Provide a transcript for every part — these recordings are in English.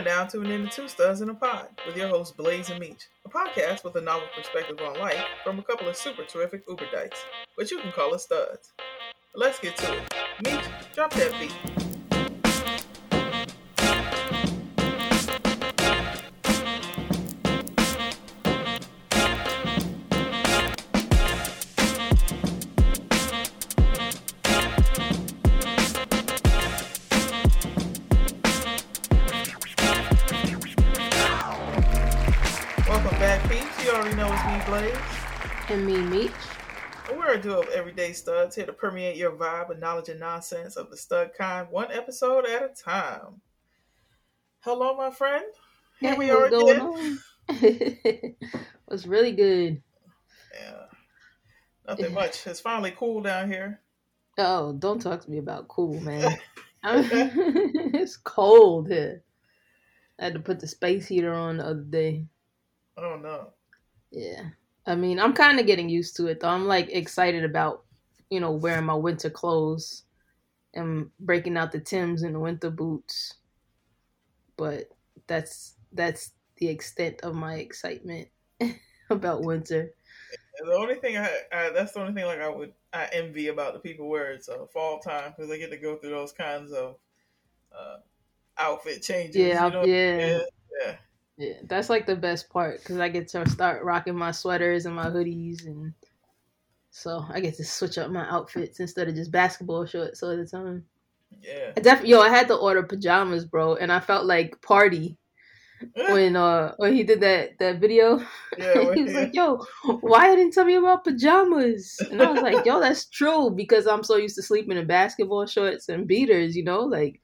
are now tuning in to Two Studs in a Pod with your hosts Blaze and Meech, a podcast with a novel perspective on life from a couple of super terrific Uber dykes, but you can call us studs. Let's get to it. Meech, drop that beat. And We're a duo of everyday studs here to permeate your vibe of knowledge and nonsense of the stud kind, one episode at a time. Hello, my friend. Here we are again. on? was really good. Yeah. Nothing much. It's finally cool down here. Oh, don't talk to me about cool, man. it's cold here. I had to put the space heater on the other day. Oh no. Yeah. I mean, I'm kind of getting used to it though. I'm like excited about, you know, wearing my winter clothes and breaking out the Tims and the winter boots. But that's that's the extent of my excitement about winter. The only thing I, I that's the only thing like I would I envy about the people where it's uh, fall time because they get to go through those kinds of uh, outfit changes. Yeah, you know? yeah. yeah, yeah. Yeah, that's like the best part because I get to start rocking my sweaters and my hoodies, and so I get to switch up my outfits instead of just basketball shorts all the time. yeah. I def- yo, I had to order pajamas, bro, and I felt like party when uh when he did that that video. yeah, he was like, "Yo, why didn't tell me about pajamas?" And I was like, "Yo, that's true because I'm so used to sleeping in basketball shorts and beaters, you know, like."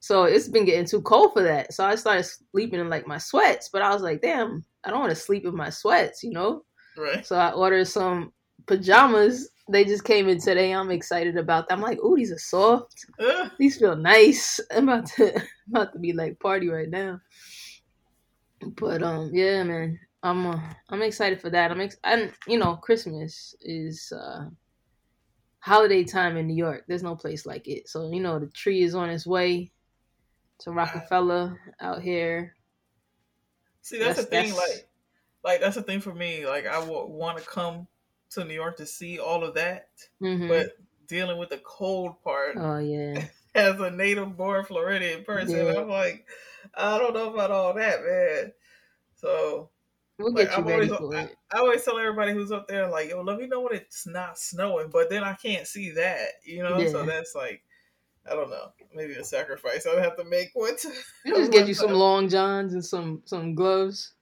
So it's been getting too cold for that. So I started sleeping in like my sweats, but I was like, "Damn, I don't want to sleep in my sweats," you know. right. So I ordered some pajamas. They just came in today. I'm excited about them. I'm like, "Ooh, these are soft. Uh, These feel nice." I'm about to I'm about to be like party right now. But um, yeah, man, I'm uh, I'm excited for that. I'm ex- and you know, Christmas is uh holiday time in New York. There's no place like it. So you know, the tree is on its way to Rockefeller out here. see, that's, the thing. that's- Like, like that's the thing for me. Like, I want to come to New York to see all of that, Mhm. but dealing with the cold part oh yeah, as a native-born Floridian person, Yeah. I'm like, I don't know about all that, man. So we'll Like, get you I'm ready always, for I, it. I always tell everybody who's up there, like, yo, let me know when it's not snowing, but then I can't see that, you know? So that's like, I don't know, maybe a sacrifice I would have to make once. We'll just get you some long johns and some some gloves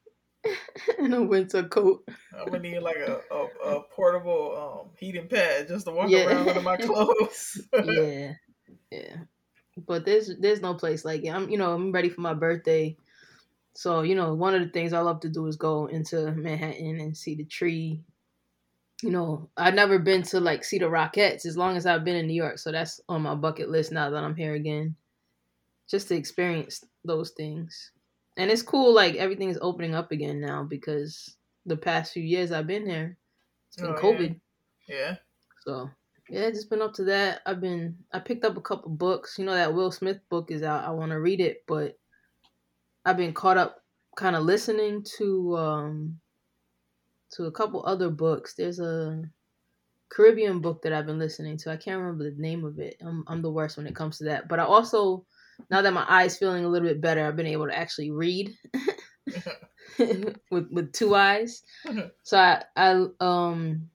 and a winter coat. I'm gonna need like a, a, a portable um, heating pad just to walk Yeah. around under my clothes. yeah, yeah. But there's there's no place like it. I'm you know I'm ready for my birthday, so you know one of the things I love to do is go into Manhattan and see the tree. You know I've never been to like see the Rockettes as long as I've been in New York, so that's on my bucket list now that I'm here again, just to experience those things. And it's cool like everything is opening up again now because the past few years I've been here, it's been Oh, yeah. COVID. yeah. So yeah, just been up to that. I've been I picked up a couple books. You know that Will Smith book is out. I want to read it, but I've been caught up kind of listening to um to a couple other books. There's a Caribbean book that I've been listening to. I can't remember the name of it. I'm I'm the worst when it comes to that. But I also now that my eyes feeling a little bit better, I've been able to actually read with with two eyes. So I, I um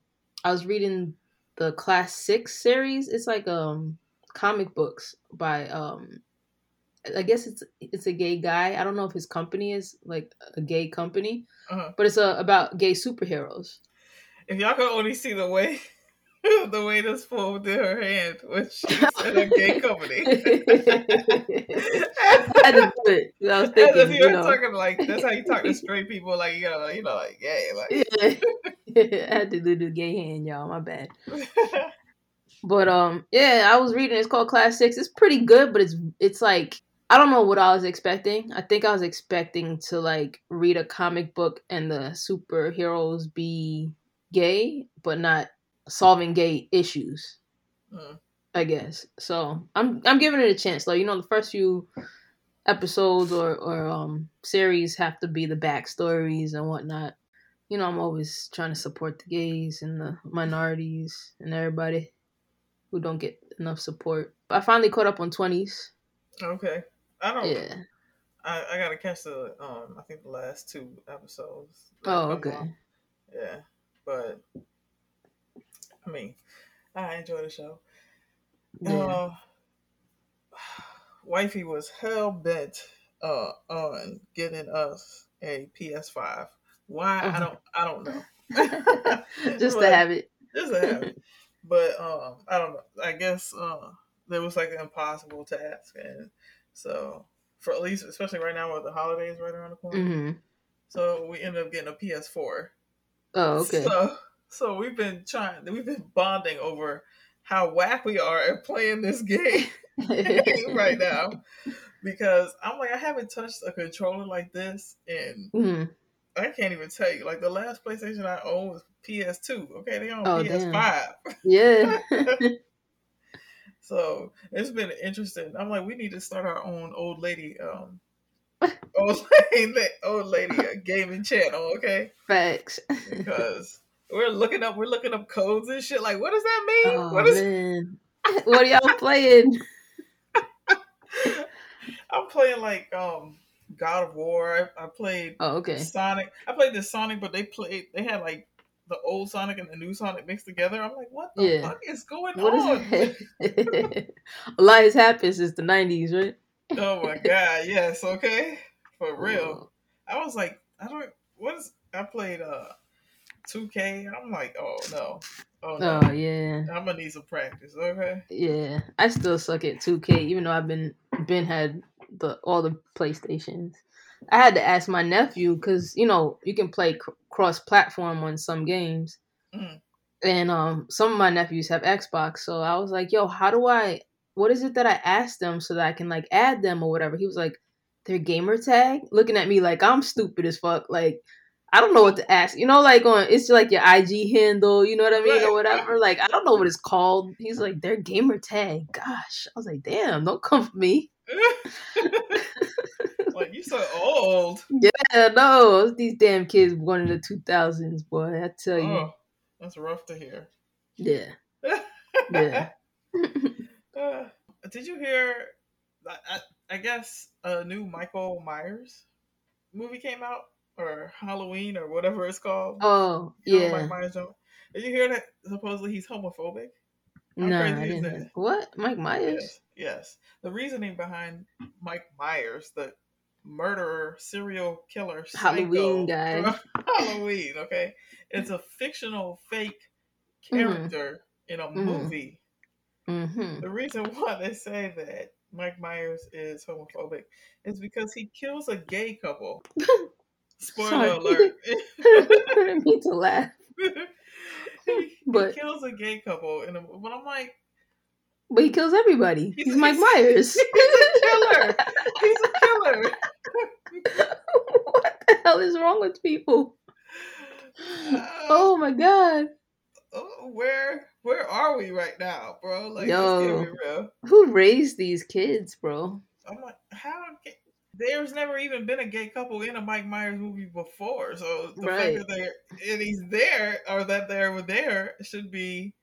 I was reading the Class Six series. It's like um comic books by um I guess it's it's a gay guy. I don't know if his company is like a gay company, Uh-huh. but it's a, about gay superheroes. If y'all could only see the way the way this fool did her hand when she said a gay company. I do it. I was thinking, you you were know, talking like that's how you talk to straight people, like you know, you know, like gay, like yeah. I had to do the gay hand, y'all. My bad. But um, yeah, I was reading. It's called Class Six. It's pretty good, but it's it's like I don't know what I was expecting. I think I was expecting to like read a comic book and the superheroes be gay, but not solving gay issues. Mm. I guess. So I'm I'm giving it a chance though. You know, the first few episodes or or um series have to be the backstories and whatnot. You know, I'm always trying to support the gays and the minorities and everybody who don't get enough support. I finally caught up on twenties. Okay. I don't. Yeah. I, I gotta catch the um. I think the last two episodes. Oh, okay. Yeah, but I mean, I enjoy the show. Yeah. Uh, wifey was hell bent uh on getting us a PS5. Why I Uh-huh. don't I don't know. Just to have it. Just to have it. But um, I don't know. I guess uh, there was like an impossible task, and so for at least, especially right now with the holidays right around the corner, hmm so we ended up getting a PS4. Oh, okay. So so we've been trying. We've been bonding over how whack we are at playing this game right now because I'm like I haven't touched a controller like this and Mhm. I can't even tell you. Like the last PlayStation I owned was PS2. Okay, they on Oh, PS5. Yeah. So it's been interesting. I'm like, we need to start our own old lady, um, old lady, old lady uh, gaming channel. Okay, Facts. because we're looking up, we're looking up codes and shit. Like, what does that mean? Oh what is? man. What are y'all playing? I'm playing like um God of War. I, I played Oh, okay. Sonic. I played the Sonic, but they played. They had like the old Sonic and the new Sonic mixed together. I'm like, what the Yeah. fuck is going What on? is it? A lot has happened since the nineties, right? oh my god, yes, okay, for real. I was like, I don't. What is? I played uh, 2K. I'm like, oh no, oh no. Oh yeah. I'm gonna need some practice. Okay. Yeah. I still suck at two K, even though I've been been had the all the PlayStations. I had to ask my nephew because you know you can play cr- cross platform on some games, Mm. and um some of my nephews have Xbox, so I was like, "Yo, how do I? What is it that I asked them so that I can like add them or whatever?" He was like, "Their gamer tag," looking at me like I'm stupid as fuck, like. I don't know what to ask. You know, like on it's like your IG handle, you know what I mean, Right. or whatever. Like I don't know what it's called. He's like their gamer tag. Gosh, I was like, damn, don't come for me. like you so old. Yeah, no, these damn kids born in the two thousands, boy. I tell you, Oh, that's rough to hear. yeah, yeah. Uh, did you hear? I, I, guess a new Michael Myers movie came out, or Halloween, or whatever it's called. oh, You know, yeah. Mike Myers. joint? Did you hear that? Supposedly he's homophobic. How Nah, I didn't. What, Mike Myers? Yes, yes. The reasoning behind Mike Myers, the murderer, serial killer, Halloween guy. Halloween. Okay, it's a fictional, fake Mhm. character in a Mhm. movie. Mm-hmm. The reason why they say that Mike Myers is homophobic is because he kills a gay couple. Spoiler alert. I didn't to laugh. he, But- he kills a gay couple, and but I'm like, But he kills everybody. He's- He's, Mike Myers. he's a killer. He's a killer. what the hell is wrong with people? Oh my god. oh, where where are we right now, bro? Like, Yo. Who raised these kids, bro? I'm like, how? There's never even been a gay couple in a Mike Myers movie before, so the Right. fact that they're and he's there or that they were there should be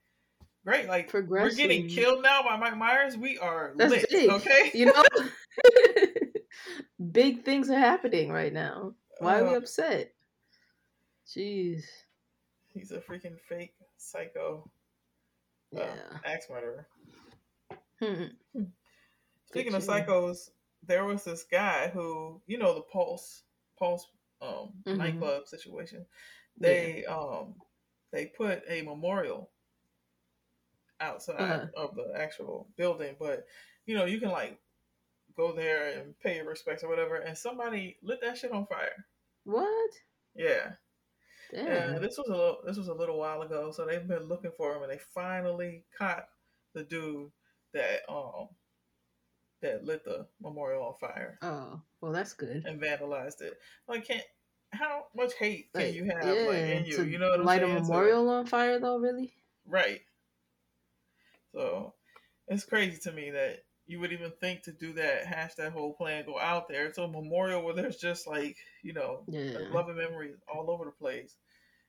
great. Like we're getting killed now by Mike Myers. We are That's lit, big. okay? You know? Big things are happening right now. Why are we Uh, upset? Jeez. He's a freaking fake psycho uh, Yeah. axe murderer. Hmm. Speaking of psychos, there was this guy who, you know, the Pulse Pulse um, Mhm. nightclub situation. They um they put a memorial outside Uh-huh. of the actual building, but you know, you can like go there and pay your respects or whatever, and somebody lit that shit on fire. What? Yeah. Damn. And this was a little, this was a little while ago, so they've been looking for him, and they finally caught the dude that um that lit the memorial on fire Oh, well, that's good. and vandalized it. Like, can't how much hate can Like, you have like in you? You know what I'm light saying? a So- memorial on fire, though, really? right. So it's crazy to me that you would even think to do that, hash that whole plan, go out there. It's a memorial where there's just like, you know, Yeah. loving memories all over the place.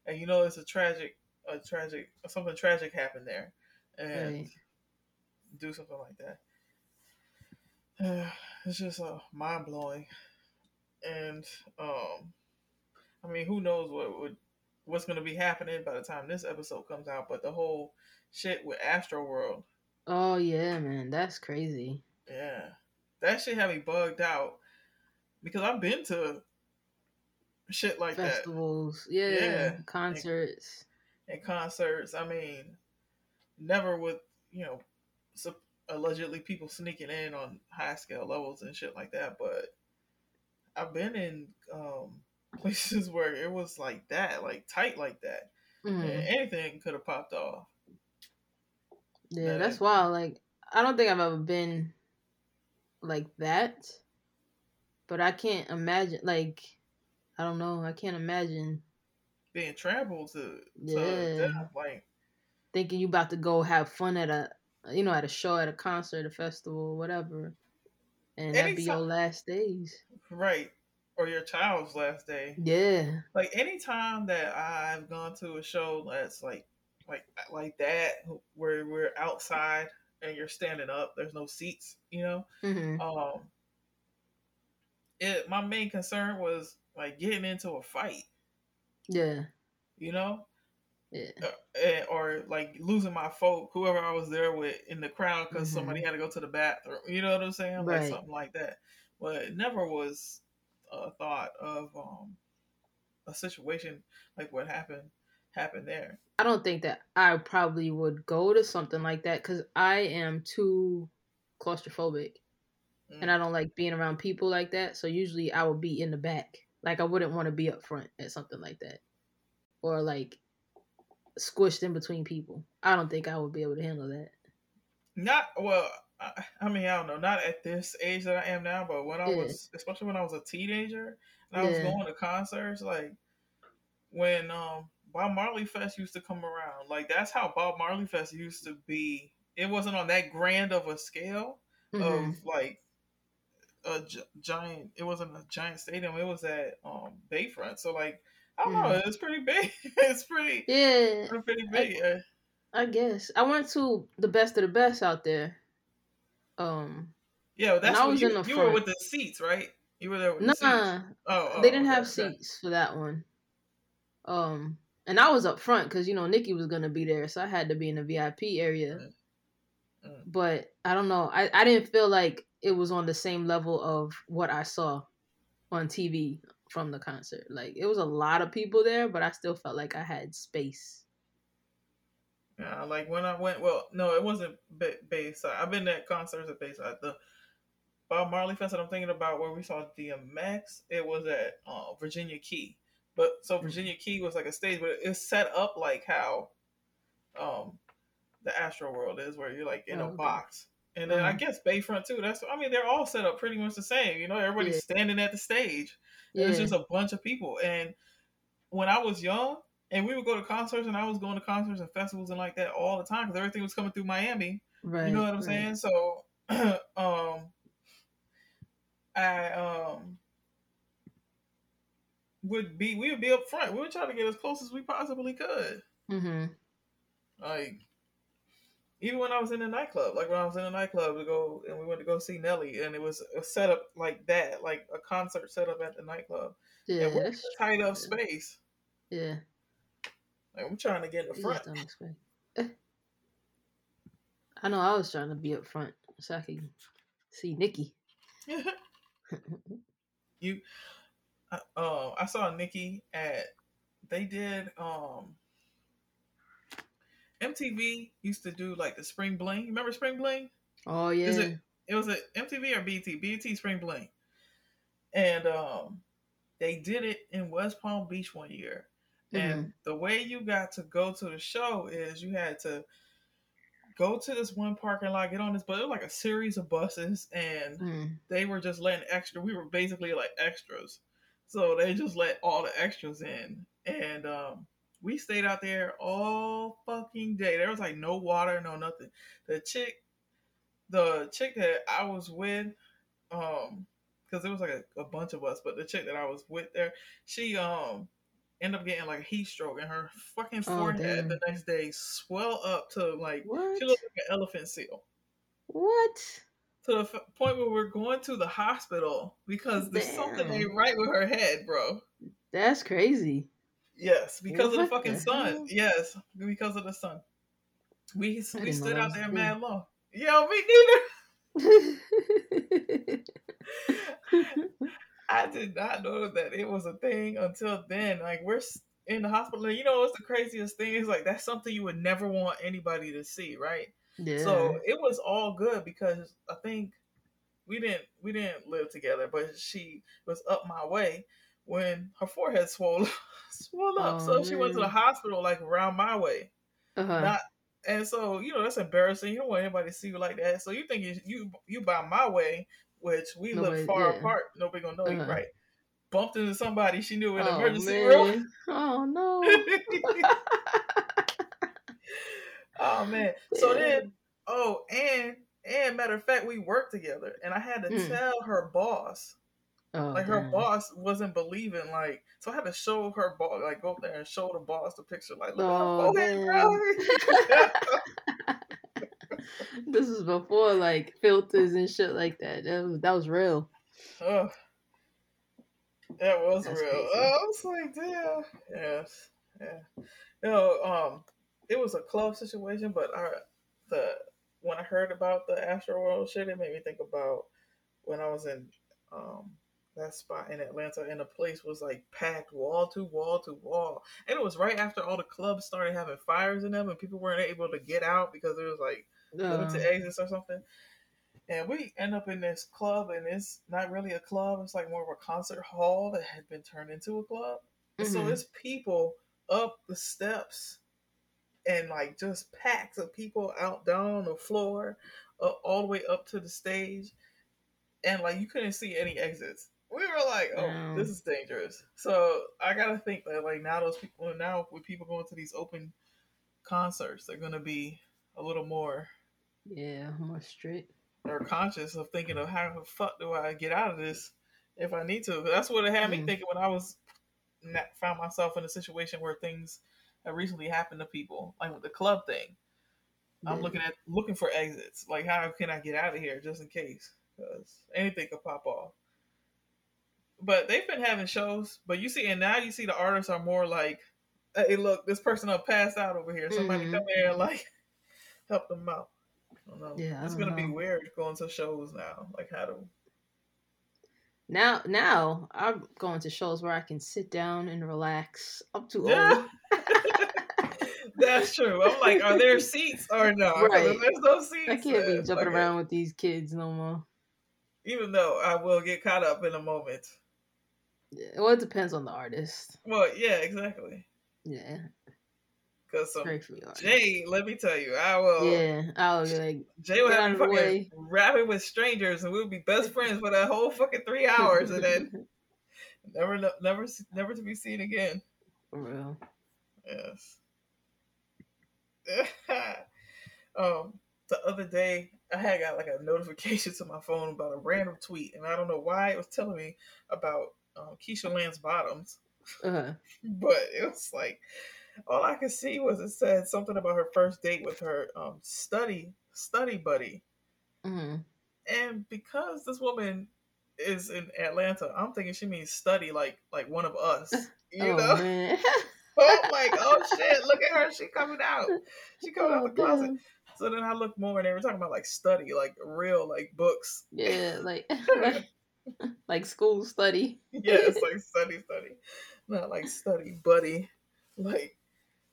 And you know it's a tragic a tragic something tragic happened there. And Right. do something like that. it's just uh, mind blowing. And um I mean who knows what would what's gonna be happening by the time this episode comes out, but the whole shit with Astro World Oh yeah, man, that's crazy. Yeah. That shit had me bugged out because I've been to shit like Festivals, yeah, Yeah. concerts. that and concerts. I mean, never with, you know, allegedly people sneaking in on high scale levels and shit like that, but I've been in um, places where it was like that, like tight like that. Mhm. And anything could have popped off. Yeah, that that's is- wild. Like, I don't think I've ever been like that, but I can't imagine. Like, I don't know. I can't imagine Being trampled to, to Yeah. death. Like, thinking you about to go have fun at a, you know, at a show, at a concert, a festival, whatever, and that be your last days. right. Or your child's last day. Yeah, like anytime that I've gone to a show that's like like like that where we're outside and you're standing up, there's no seats, you know. hmm Um it my main concern was like getting into a fight, yeah, you know? yeah, Uh, eh, or like losing my folk, whoever I was there with in the crowd because Mhm. somebody had to go to the bathroom. You know what I'm saying? Like something like that. But it never was a thought of um a situation like what happened happened there. I don't think that I probably would go to something like that because I am too claustrophobic. Mm. and I don't like being around people like that. So usually I would be in the back. Like I wouldn't want to be up front at something like that, or like squished in between people. I don't think I would be able to handle that. Not well. I, I mean, I don't know. Not at this age that I am now, but when I Yeah. was, especially when I was a teenager, and I was going to concerts, like when um Bob Marley Fest used to come around, like that's how Bob Marley Fest used to be. It wasn't on that grand of a scale Mhm. of like a gi- giant. It wasn't a giant stadium. It was at um Bayfront. So like I don't know. It's pretty big. it's pretty. Yeah, pretty big. uh, I guess I went to the best of the best out there. Um, Yeah, that's I was you, in the you were front. with the seats, right? You were there with the nah, seats. Oh, oh, they didn't have okay, okay. seats for that one. Um, and I was up front because you know Nikki was gonna be there, so I had to be in the VIP area. Mm. Mm. But I don't know. I I didn't feel like it was on the same level of what I saw on TV from the concert. Like it was a lot of people there, but I still felt like I had space. Yeah, like when I went. Well, no, it wasn't Bay- Bayside. I've been at concerts at base Bayside. The Bob Marley Fest that I'm thinking about, where we saw DMX, it was at uh, Virginia Key. But so Mm-hmm. Virginia Key was like a stage, but it's set up like how um the Astro World is, where you're like in Oh, a okay. box. And then I Uh-huh. guess Bayfront too. That's I mean they're all set up pretty much the same. You know, everybody's Yeah. standing at the stage. Yeah, It's just a bunch of people. And when I was young, and we would go to concerts, and I was going to concerts and festivals and like that all the time because everything was coming through Miami. right. you know what I'm right. saying? So, um, I um would be we would be up front. We would try to get as close as we possibly could. Mm-hmm. Like even when I was in the nightclub, like when I was in the nightclub to go and we went to go see Nelly, and it was a setup like that, like a concert set up at the nightclub. Yeah, and we're tight up space. yeah. Like I'm trying to get in the front. expect. I know I was trying to be up front so I could see Nikki. you uh, uh, I saw Nikki at they did um MTV used to do like the Spring Bling. You remember Spring Bling? Oh yeah. Is it it was a MTV or BET? BET Spring Bling. And um they did it in West Palm Beach one year. And the way you got to go to the show is you had to go to this one parking lot, get on this, but it was like a series of buses, and Mm. they were just letting extra. We were basically like extras, so they just let all the extras in, and um, we stayed out there all fucking day. There was like no water, no nothing. The chick the chick that I was with, um, because it was like a, a, bunch of us, but the chick that I was with there, she um ended up getting like a heat stroke, and her fucking oh, forehead oh, the next day swell up to like what? she looked like an elephant seal. What? To the f- point where we're going to the hospital because damn. there's something ain't right with her head, bro. That's crazy. Yes, because what of the fucking the sun. Yes, because of the sun. We we stood out there mad long. Yo, me neither. I did not know that it was a thing until then. Like we're in the hospital. You know what's the craziest thing is like that's something you would never want anybody to see, right? Yeah. So it was all good because I think we didn't we didn't live together, but she was up my way when her forehead swole swelled up. Oh, so man. she went to the hospital like around my way. Uh-huh. Not and so you know that's embarrassing. You don't want anybody to see you like that. So you think you you, you by my way, which we Nobody, live far yeah. apart. Nobody gonna know uh-huh. you, right? Bumped into somebody she knew in oh, emergency man. room. Oh no. oh man. So then, oh, and and matter of fact, we worked together, and I had to mm. tell her boss Oh, like her boss wasn't believing, like so I had to show her boss, like go up there and show the boss the picture, like look oh, at this is before like filters and shit like that. That was that was real. Oh, that was That's real. Crazy. Oh, I was like, damn. Yes, yeah. You know, um, it was a club situation, but I the when I heard about the Astro World shit, it made me think about when I was in um that spot in Atlanta, and the place was like packed wall to wall to wall. And it was right after all the clubs started having fires in them, and people weren't able to get out because it was like uh. limited exits or something. And we end up in this club, and it's not really a club; it's like more of a concert hall that had been turned into a club. Mm-hmm. So it's people up the steps, and like just packs of people out down on the floor, uh, all the way up to the stage and like you couldn't see any exits we were like, oh, this is dangerous. So I gotta think that like now those people now with people going to these open concerts, they're gonna be a little more yeah more strict or conscious of thinking of how the fuck do I get out of this if I need to. That's what it had me hmm. thinking when I was found myself in a situation where things have recently happened to people, like with the club thing. Yeah. I'm looking at looking for exits. Like, how can I get out of here just in case? Because anything could pop off but they've been having shows. But you see, and now you see the artists are more like, "Hey, look, this person up passed out over here. Somebody mm-hmm. come here and like help them out." I don't know. Yeah, it's gonna know. be weird going to shows now. Like how to. Now, now I'm going to shows where I can sit down and relax. I'm too old. That's true. I'm like, are there seats or no? Right. There's no seats. I can't be jumping around with these kids no more. Even though I will get caught up in a moment. Yeah, well, it depends on the artist. Well, yeah, exactly. Yeah. Cause some Jay, let me tell you, I will. Yeah, I will like Jay will have fucking rapping with strangers, and we'll be best friends for that whole fucking three hours, and then never, never, never to be seen again. For real. Yes. um, the other day I had got like a notification to my phone about a random tweet, and I don't know why it was telling me about um, Keisha Lance Bottoms, uh-huh. but it was like all I could see was it said something about her first date with her um, study study buddy, mm-hmm. and because this woman is in Atlanta, I'm thinking she means study like like one of us, you oh, know. Man. I'm like, oh shit, look at her, she coming out, she coming oh, out the closet. So then I looked more, and they were talking about like study, like real like books. Yeah, like like school study. yes, like study, study, not like study buddy, like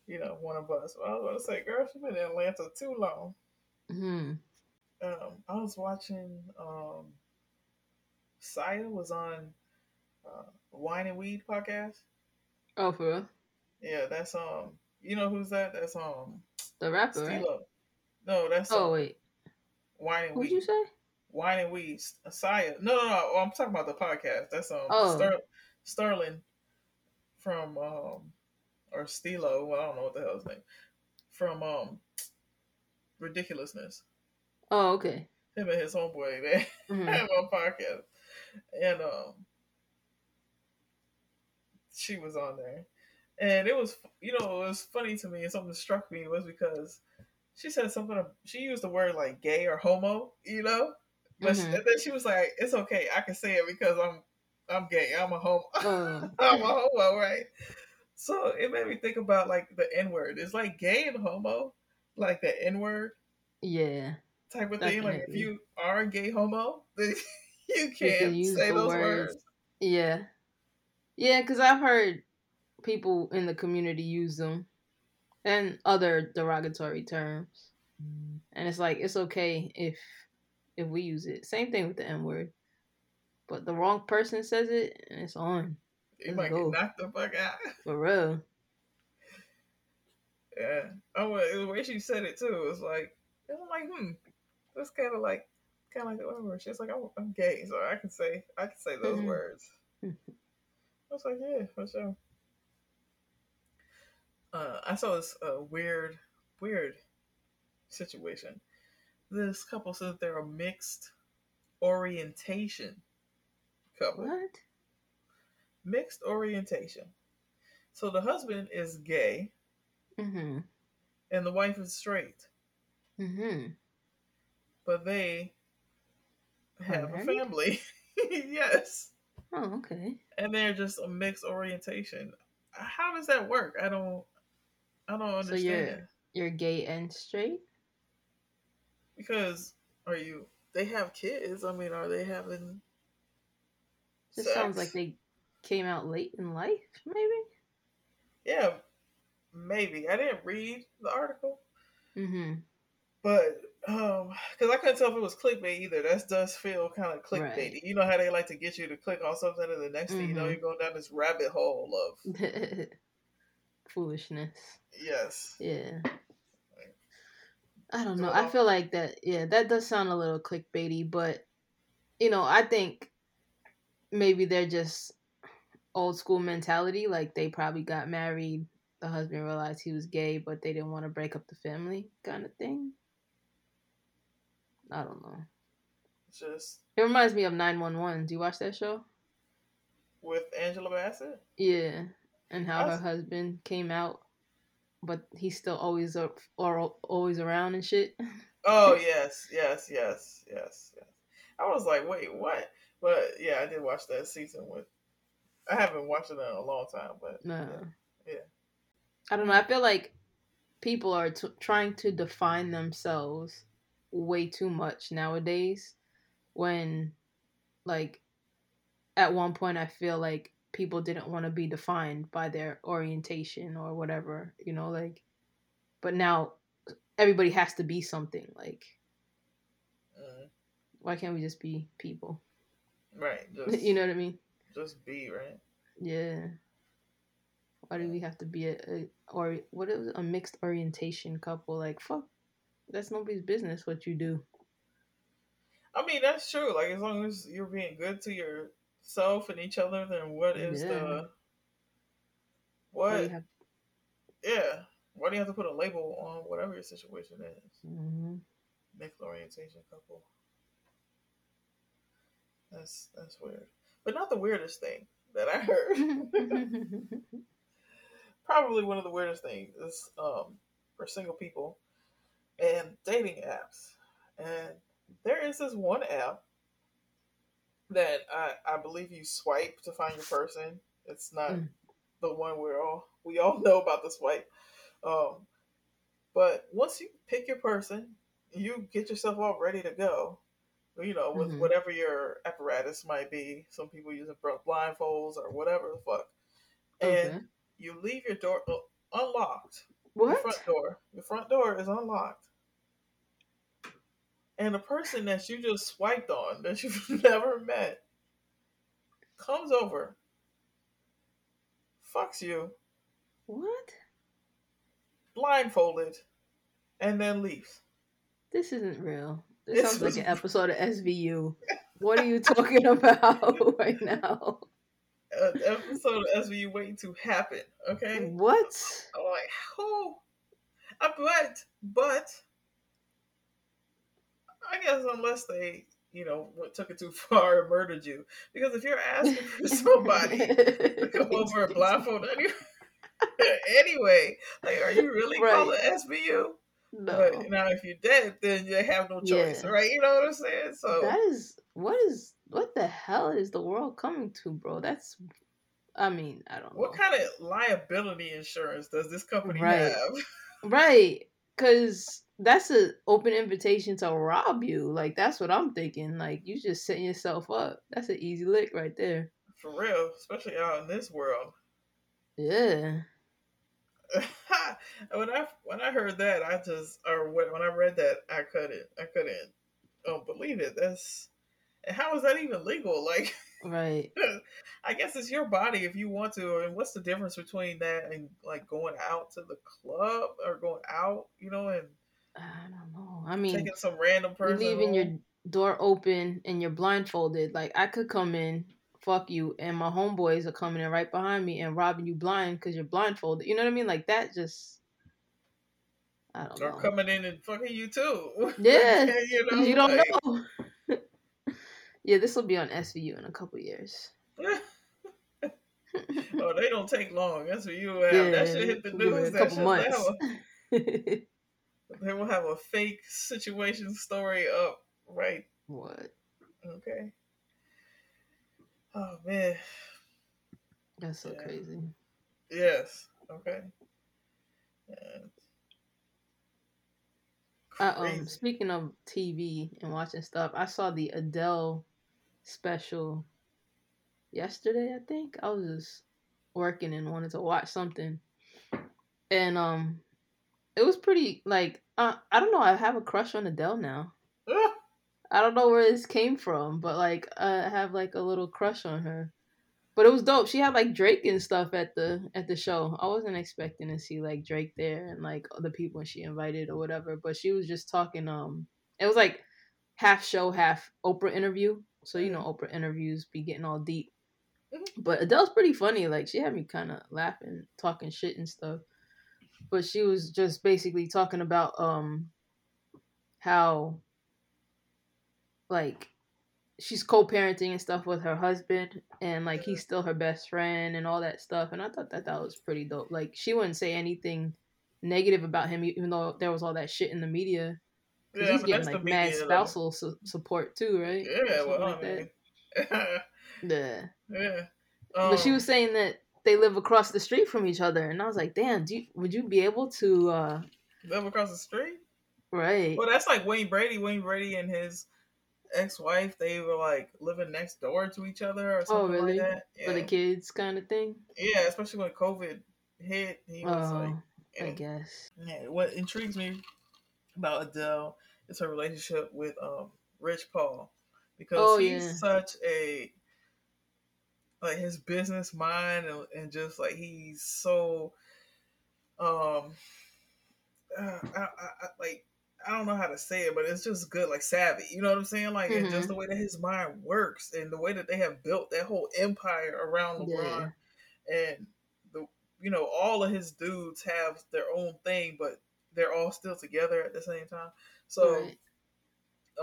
you know one of us. Well, I was gonna say, girl, she's been in Atlanta too long. Hmm. Um, I was watching. Um, Saya was on uh, Wine and Weed podcast. Oh, for real? Yeah, that's um. You know who's that? That's um. The rapper. Right? No, that's. Oh um, wait. Wine and Who'd Weed. you say? Wine and Weed, Saya. No, no, no. Oh, I'm talking about the podcast. That's um oh. Ster- Sterling from um or Steelo. Well, I don't know what the hell his name from um ridiculousness. Oh, okay. him and his homeboy, man, Mhm. have on podcast, and um, she was on there, and it was, you know, it was funny to me, and something struck me was because she said something. She used the word like gay or homo, you know, but she- Mhm. and then she was like, "It's okay, I can say it because I'm, I'm gay. I'm a homo. Oh, I'm a homo, right?" So it made me think about like the N word. It's like gay and homo, like the N word yeah. type of thing. Like if you are a gay homo, then you can can't use say the those words. words. Yeah. Yeah, because I've heard people in the community use them and other derogatory terms. And it's like it's okay if if we use it. Same thing with the N word. But the wrong person says it and it's on. Let's might go. get knocked the fuck out. For real. Yeah. Oh, the way she said it too was like, I'm like, hmm, that's kind of like, kind of like the word She's like, I'm, I'm gay, so I can say, I can say those Mhm. words. I was like, yeah, for sure. Uh, I saw this uh, weird, weird situation. This couple says they're a mixed orientation couple. What? Mixed orientation. So the husband is gay Mm-hmm. and the wife is straight, Mm-hmm. but they have a family. yes. Oh, okay. And they're just a mixed orientation. How does that work? I don't I don't So you're- You're gay and straight? Because are you they have kids. I mean, are they having This sounds like they came out late in life, maybe? Yeah, maybe. I didn't read the article, Mm-hmm. but um, because I couldn't tell if it was clickbait either. That does feel kind of clickbaity. Right. You know how they like to get you to click on something, and the next thing you know, Mhm. you're going down this rabbit hole of Foolishness. yes. Yeah. I don't know. I feel like that. Yeah, that does sound a little clickbaity, but you know, I think maybe they're just old school mentality. Like they probably got married, the husband realized he was gay, but they didn't want to break up the family, kind of thing. I don't know. Just It reminds me of Nine One One. Do you watch that show? with Angela Bassett. Yeah, and how her husband came out, but he's still always up or always around and shit. Oh yes, yes, yes, yes, yes. I was like, wait, what? But yeah, I did watch that season with. I haven't watched it in a long time, but No. Yeah. Yeah. I don't know. I feel like people are t- trying to define themselves way too much nowadays. When, like, at one point, I feel like people didn't want to be defined by their orientation or whatever, you know, like, but now everybody has to be something. Like, mm, why can't we just be people? right, just you know what I mean? just be right. Yeah. Why do we have to be a, a or what is a mixed orientation couple? Like fuck, that's nobody's business what you do. I mean, that's true. Like as long as you're being good to yourself and each other, then what is Yeah. the what? have- Yeah. Why do you have to put a label on whatever your situation is? Mhm. Mixed orientation couple. That's that's weird, but not the weirdest thing that I heard. Probably one of the weirdest things is um, for single people and dating apps. And there is this one app that I, I believe you swipe to find your person. It's not Mm. the one we're all we all know about the swipe. Um, but once you pick your person, you get yourself all ready to go. You know, with Mhm. whatever your apparatus might be. Some people using blindfolds or whatever the fuck. And okay. you leave your door uh, unlocked. What? Your front door. Your front door is unlocked. And the person that you just swiped on, that you've never met, comes over, fucks you, What? blindfolded, and then leaves. This isn't real. This This sounds like an episode of SVU. What are you talking about right now? An episode of SVU waiting to happen, okay? What? I'm like, who? Uh, but, but, I guess unless they, you know, took it too far and murdered you. Because if you're asking for somebody to come over and blindfold anyway, anyway, like, are you really right. calling SVU? No. But now, if you're dead, then you have no choice, yeah. right? You know what I'm saying? So that is what is what the hell is the world coming to, bro? That's, I mean, I don't. What know. kind of liability insurance does this company right. have? right, because that's an open invitation to rob you. Like that's what I'm thinking. Like you just setting yourself up. That's an easy lick right there. For real, especially out in this world. Yeah. when I when I heard that, I just or when, when I read that, I couldn't I couldn't um, believe it. That's and how is that even legal? Like, right? I guess it's your body if you want to. And what's the difference between that and like going out to the club or going out? You know, and I don't know. I mean, taking some random person, leaving your door open and you're blindfolded. Like I could come in fuck you, and my homeboys are coming in right behind me and robbing you blind because you're blindfolded. You know what I mean? Like that just. I don't or know. coming in and fucking you too. Yeah, you, know, you don't like... know. yeah, this will be on SVU in a couple years. oh, they don't take long. That's what you have. Yeah, that should hit the news. A couple months. They will have a fake situation story up right. What? Okay. Oh man. That's so yeah. crazy. Yes. Okay. Uh, um, speaking of TV and watching stuff, I saw the Adele special yesterday. I think I was just working and wanted to watch something, and um, it was pretty like uh, I don't know. I have a crush on Adele now. I don't know where this came from, but like I have like a little crush on her. But it was dope. She had like Drake and stuff at the at the show. I wasn't expecting to see like Drake there and like the people she invited or whatever. But she was just talking. Um, it was like half show, half Oprah interview. So you know. Oprah interviews be getting all deep. Mm-hmm. But Adele's pretty funny. Like she had me kind of laughing, talking shit and stuff. But she was just basically talking about um how like she's co-parenting and stuff with her husband and like he's still her best friend and all that stuff and i thought that that was pretty dope. Like she wouldn't say anything negative about him even though there was all that shit in the media yeah, he's getting like mad spousal su- support too right? Yeah well like I mean. yeah. Yeah. Um, but she was um, saying that they live across the street from each other and i was like damn do you, would you be able to uh live across the street right well that's like wayne brady wayne brady and his ex-wife, they were like living next door to each other or oh, something oh, really? like that. Yeah. For the kids, kind of thing. Yeah, especially when COVID hit, he was oh, like. I guess. Yeah, what intrigues me about Adele is her relationship with um, Rich Paul because oh, he's yeah. such a like his business mind and, and just like he's so um uh, I, I, I, like I don't know how to say it, but it's just good, like savvy. You know what I'm saying? Like, mm-hmm. just the way that his mind works and the way that they have built that whole empire around LeBron, yeah. and the you know all of his dudes have their own thing, but they're all still together at the same time. So, right.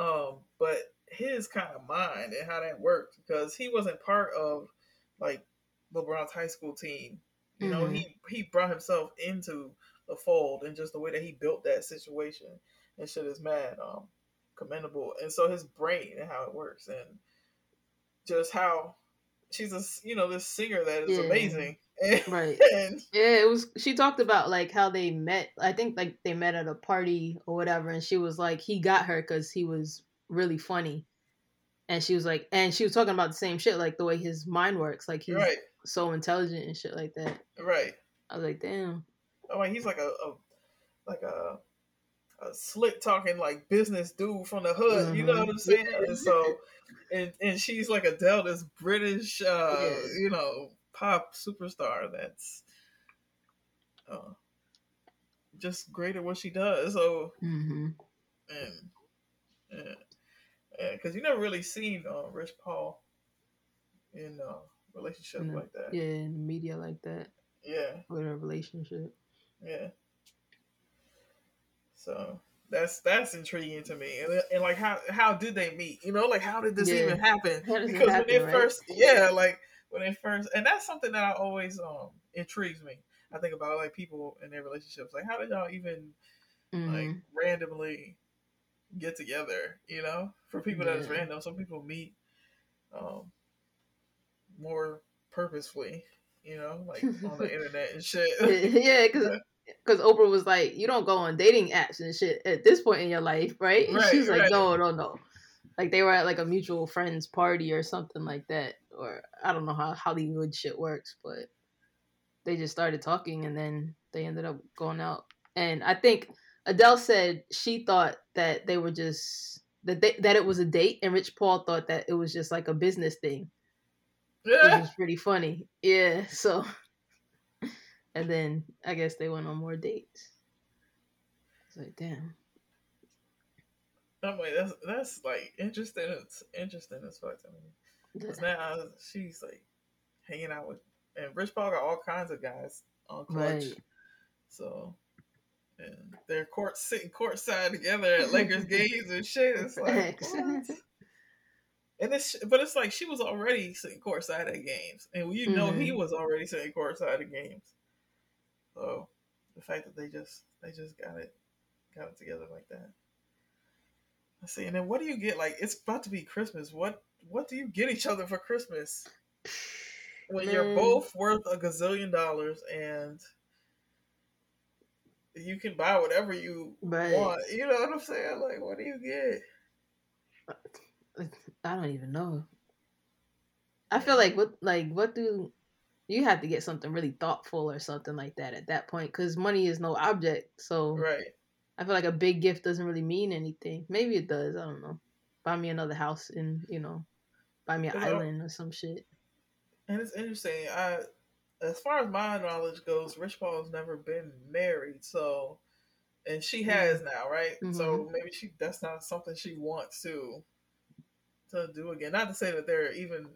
um, but his kind of mind and how that worked because he wasn't part of like LeBron's high school team. You mm-hmm. know, he he brought himself into the fold and just the way that he built that situation and shit is mad um commendable. And so his brain and how it works and just how she's a you know this singer that is yeah. amazing. right. And, yeah, it was. She talked about like how they met. I think like they met at a party or whatever, and she was like, he got her because he was really funny, and she was like, and she was talking about the same shit, like the way his mind works, like he's right. so intelligent and shit like that. Right. I was like, damn. I mean, he's like a, a like a a slick talking like business dude from the hood. Mm-hmm. You know what I'm saying? and so, and and she's like Adele, this British, uh, yeah. you know, pop superstar that's uh, just great at what she does. So, mm-hmm. and because you never really seen uh, Rich Paul in a relationship in like that. Yeah, in media like that. Yeah, with a relationship. Yeah. So That's that's intriguing to me, and, and like how how did they meet? You know, like how did this Yeah. even happen? How does it Because happen, when it right? first, yeah, like when it first, and that's something that I always um intrigues me. I think about like people in their relationships, like how did y'all even like Mhm. randomly get together? You know, for people that is random, some people meet um more purposefully. You know, like on the internet and shit. yeah, because because Oprah was like, you don't go on dating apps and shit at this point in your life, right? And Right, she was like, right. no, no, no. Like they were at like a mutual friends party or something like that, or I don't know how Hollywood shit works, but they just started talking and then they ended up going out. And I think Adele said she thought that they were just that they, that it was a date, and Rich Paul thought that it was just like a business thing Yeah. which was pretty funny. Yeah, so and then I guess they went on more dates. It's like, damn. I'm like, that's that's like interesting. It's interesting as fuck to me. Cause now uh, she's like hanging out with, and Rich Paul got all kinds of guys on Klutch. Right. So, and they're court sitting courtside together at Lakers games and shit. It's like, what? and it's but it's like she was already sitting courtside at games, and you know he Mhm. was already sitting courtside at games. So, the fact that they just they just got it got it together like that. Let's see, and then what do you get? Like it's about to be Christmas. What what do you get each other for Christmas? when you're both worth a gazillion dollars and you can buy whatever you Right. want. You know what I'm saying? Like, what do you get? I don't even know. I feel like what like what do you have to get something really thoughtful or something like that at that point because money is no object. So Right. I feel like a big gift doesn't really mean anything. Maybe it does. I don't know. Buy me another house and you know, buy me an island or some shit. And it's interesting. I, as far as my knowledge goes, Rich Paul's never been married, so, and she mm-hmm. has now, right? So mm-hmm. maybe she that's not something she wants to, to do again. Not to say that they're even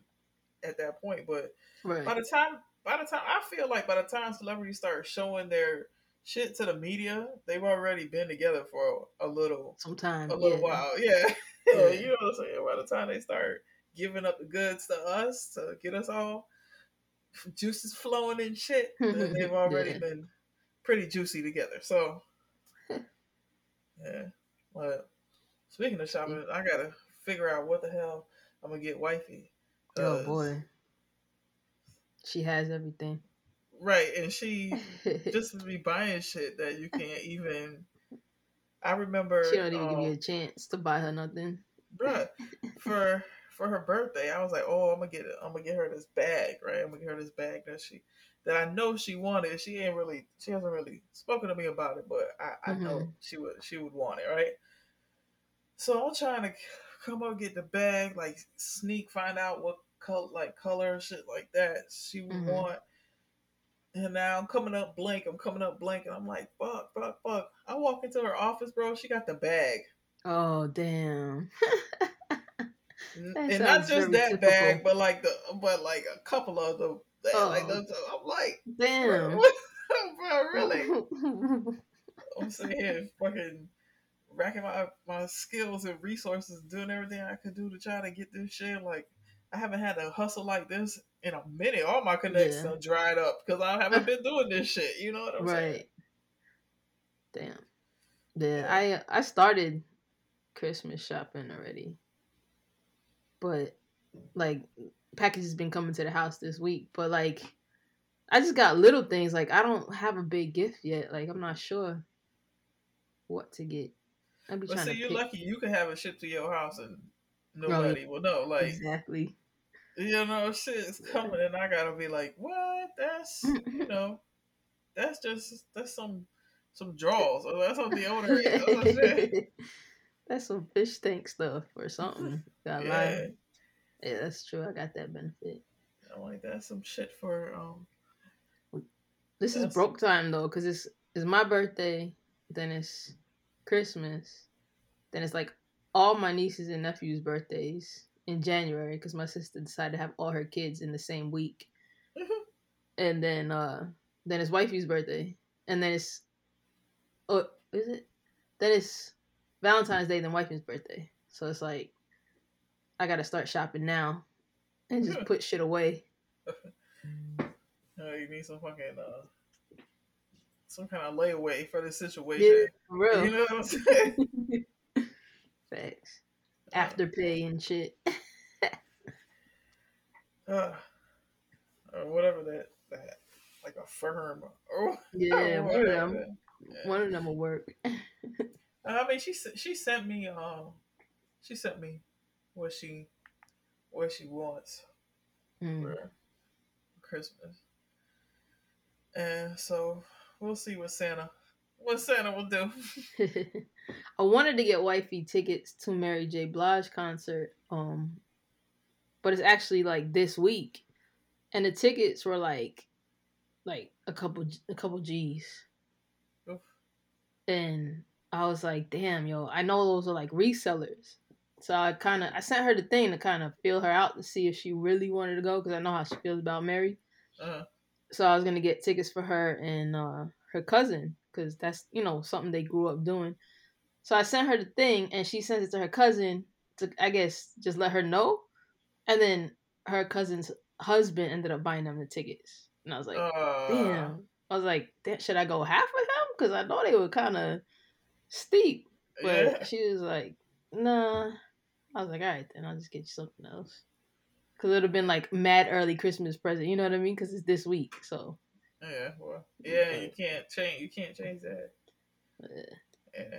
at that point, but Right. by the time by the time I feel like by the time celebrities start showing their shit to the media, they've already been together for a little Sometime. a little yeah. while. Yeah. Yeah. you know what I'm saying? By the time they start giving up the goods to us to get us all juices flowing and shit, they've already Yeah. been pretty juicy together. So yeah. But speaking of shopping, I gotta figure out what the hell I'm gonna get wifey. Oh boy. She has everything. Right, and she just be buying shit that you can't even. I remember. she don't even give you um, a chance to buy her nothing. bruh, for for her birthday, I was like, oh, I'm gonna get it. I'm gonna get her this bag, right? I'm gonna get her this bag that she that I know she wanted. She ain't really, she hasn't really spoken to me about it, but I, I know she would she would want it, right? So I'm trying to come up get the bag, like sneak, find out what color, like color, shit like that she would Mhm. want. And now I'm coming up blank. I'm coming up blank, and I'm like, fuck, fuck, fuck. I walk into her office, bro. She got the bag. Oh damn. That and not just that typical. bag, but like the but like a couple of the That, oh. like Oh. those, I'm like, Damn. what, bro, really? I'm sitting here fucking racking my my skills and resources, doing everything I could do to try to get this shit. Like I haven't had a hustle like this in a minute. All my connections Yeah. dried up because I haven't been doing this shit. You know what I'm saying? Damn. Yeah, I I started Christmas shopping already. But like packages been coming to the house this week, but like I just got little things like I don't have a big gift yet. Like I'm not sure what to get. I'd be But trying see, to you're pick lucky you can have it shipped to your house and oh, nobody will know. Like exactly. you know, shit is coming, and I gotta be like, what? That's you know, that's just that's some some draws. Or that's on the older. That's what I'm saying. That's some fish tank stuff or something. Got Yeah, lie. Yeah, that's true. I got that benefit. I'm like that's some shit for um. This is broke time though, cause it's it's my birthday, then it's Christmas, then it's like all my nieces and nephews' birthdays in January, cause my sister decided to have all her kids in the same week, and then uh then it's wifey's birthday, and then it's oh is it? Then it's Valentine's Day, then wifey's birthday. So it's like I gotta start shopping now and just put shit away. Oh, you need some fucking uh, some kind of layaway for this situation. Yeah, for real. You know what I'm saying? Facts. Afterpay and shit. uh, or whatever that that like Affirm or Yeah, one of them. yeah. One of them will work. I mean, she s- she sent me um, she sent me what she what she wants Mm. for Christmas, and so we'll see what Santa what Santa will do. I wanted to get wifey tickets to Mary J. Blige concert, um, but it's actually like this week, and the tickets were like, like a couple a couple G's, Oof. and I was like, damn, yo, I know those are like resellers, so I kind of I sent her the thing to kind of feel her out to see if she really wanted to go because I know how she feels about Mary. Uh, So I was gonna get tickets for her and uh, her cousin because that's you know something they grew up doing. So I sent her the thing and she sent it to her cousin to I guess just let her know, and then her cousin's husband ended up buying them the tickets, and I was like, uh, damn. I was like, "Damn, should I go half with him? Because I know they were kind of steep. But yeah. she was like, nah. I was like, all right, then I'll just get you something else. Because it would have been like mad early Christmas present. You know what I mean? Because it's this week. So, Yeah, well, yeah, you can't change. You can't change that. uh, Yeah.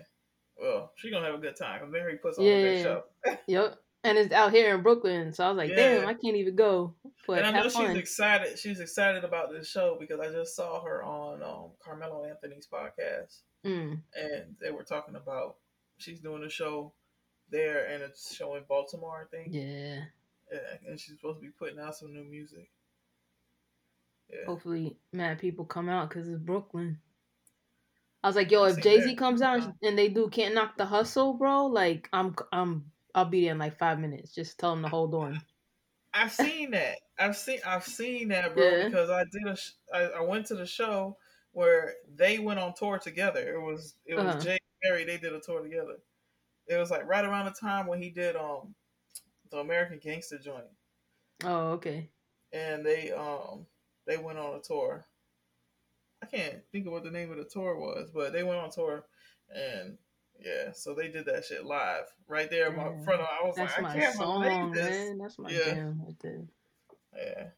Well, she gonna have a good time because Mary puts on Yeah. a good show. yep. And it's out here in Brooklyn. So I was like, Yeah. damn, I can't even go. But and I know she's fun. excited. She's excited about this show because I just saw her on um, Carmelo Anthony's podcast, Mm. and they were talking about she's doing a show there, and it's showing Baltimore, I think. Yeah. Yeah, and she's supposed to be putting out some new music. Yeah. Hopefully, mad people come out because it's Brooklyn. I was like, yo, if Jay Z comes out and they do Can't Knock the Hustle, bro, like, I'm, I'm, I'll be there in like five minutes. Just tell them to hold on. I've seen that. I've seen I've seen that, bro. Yeah. Because I did a I went to the show where they went on tour together. It was it was Uh-huh. Jay and Mary. They did a tour together. It was like right around the time when he did um the American Gangster joint, Oh, okay. and they um they went on a tour. I can't think of what the name of the tour was, but they went on tour, and yeah, so they did that shit live right there in my Yeah. front of. I was That's like, I can't song, believe this. man. That's my Yeah. jam right there. Yeah.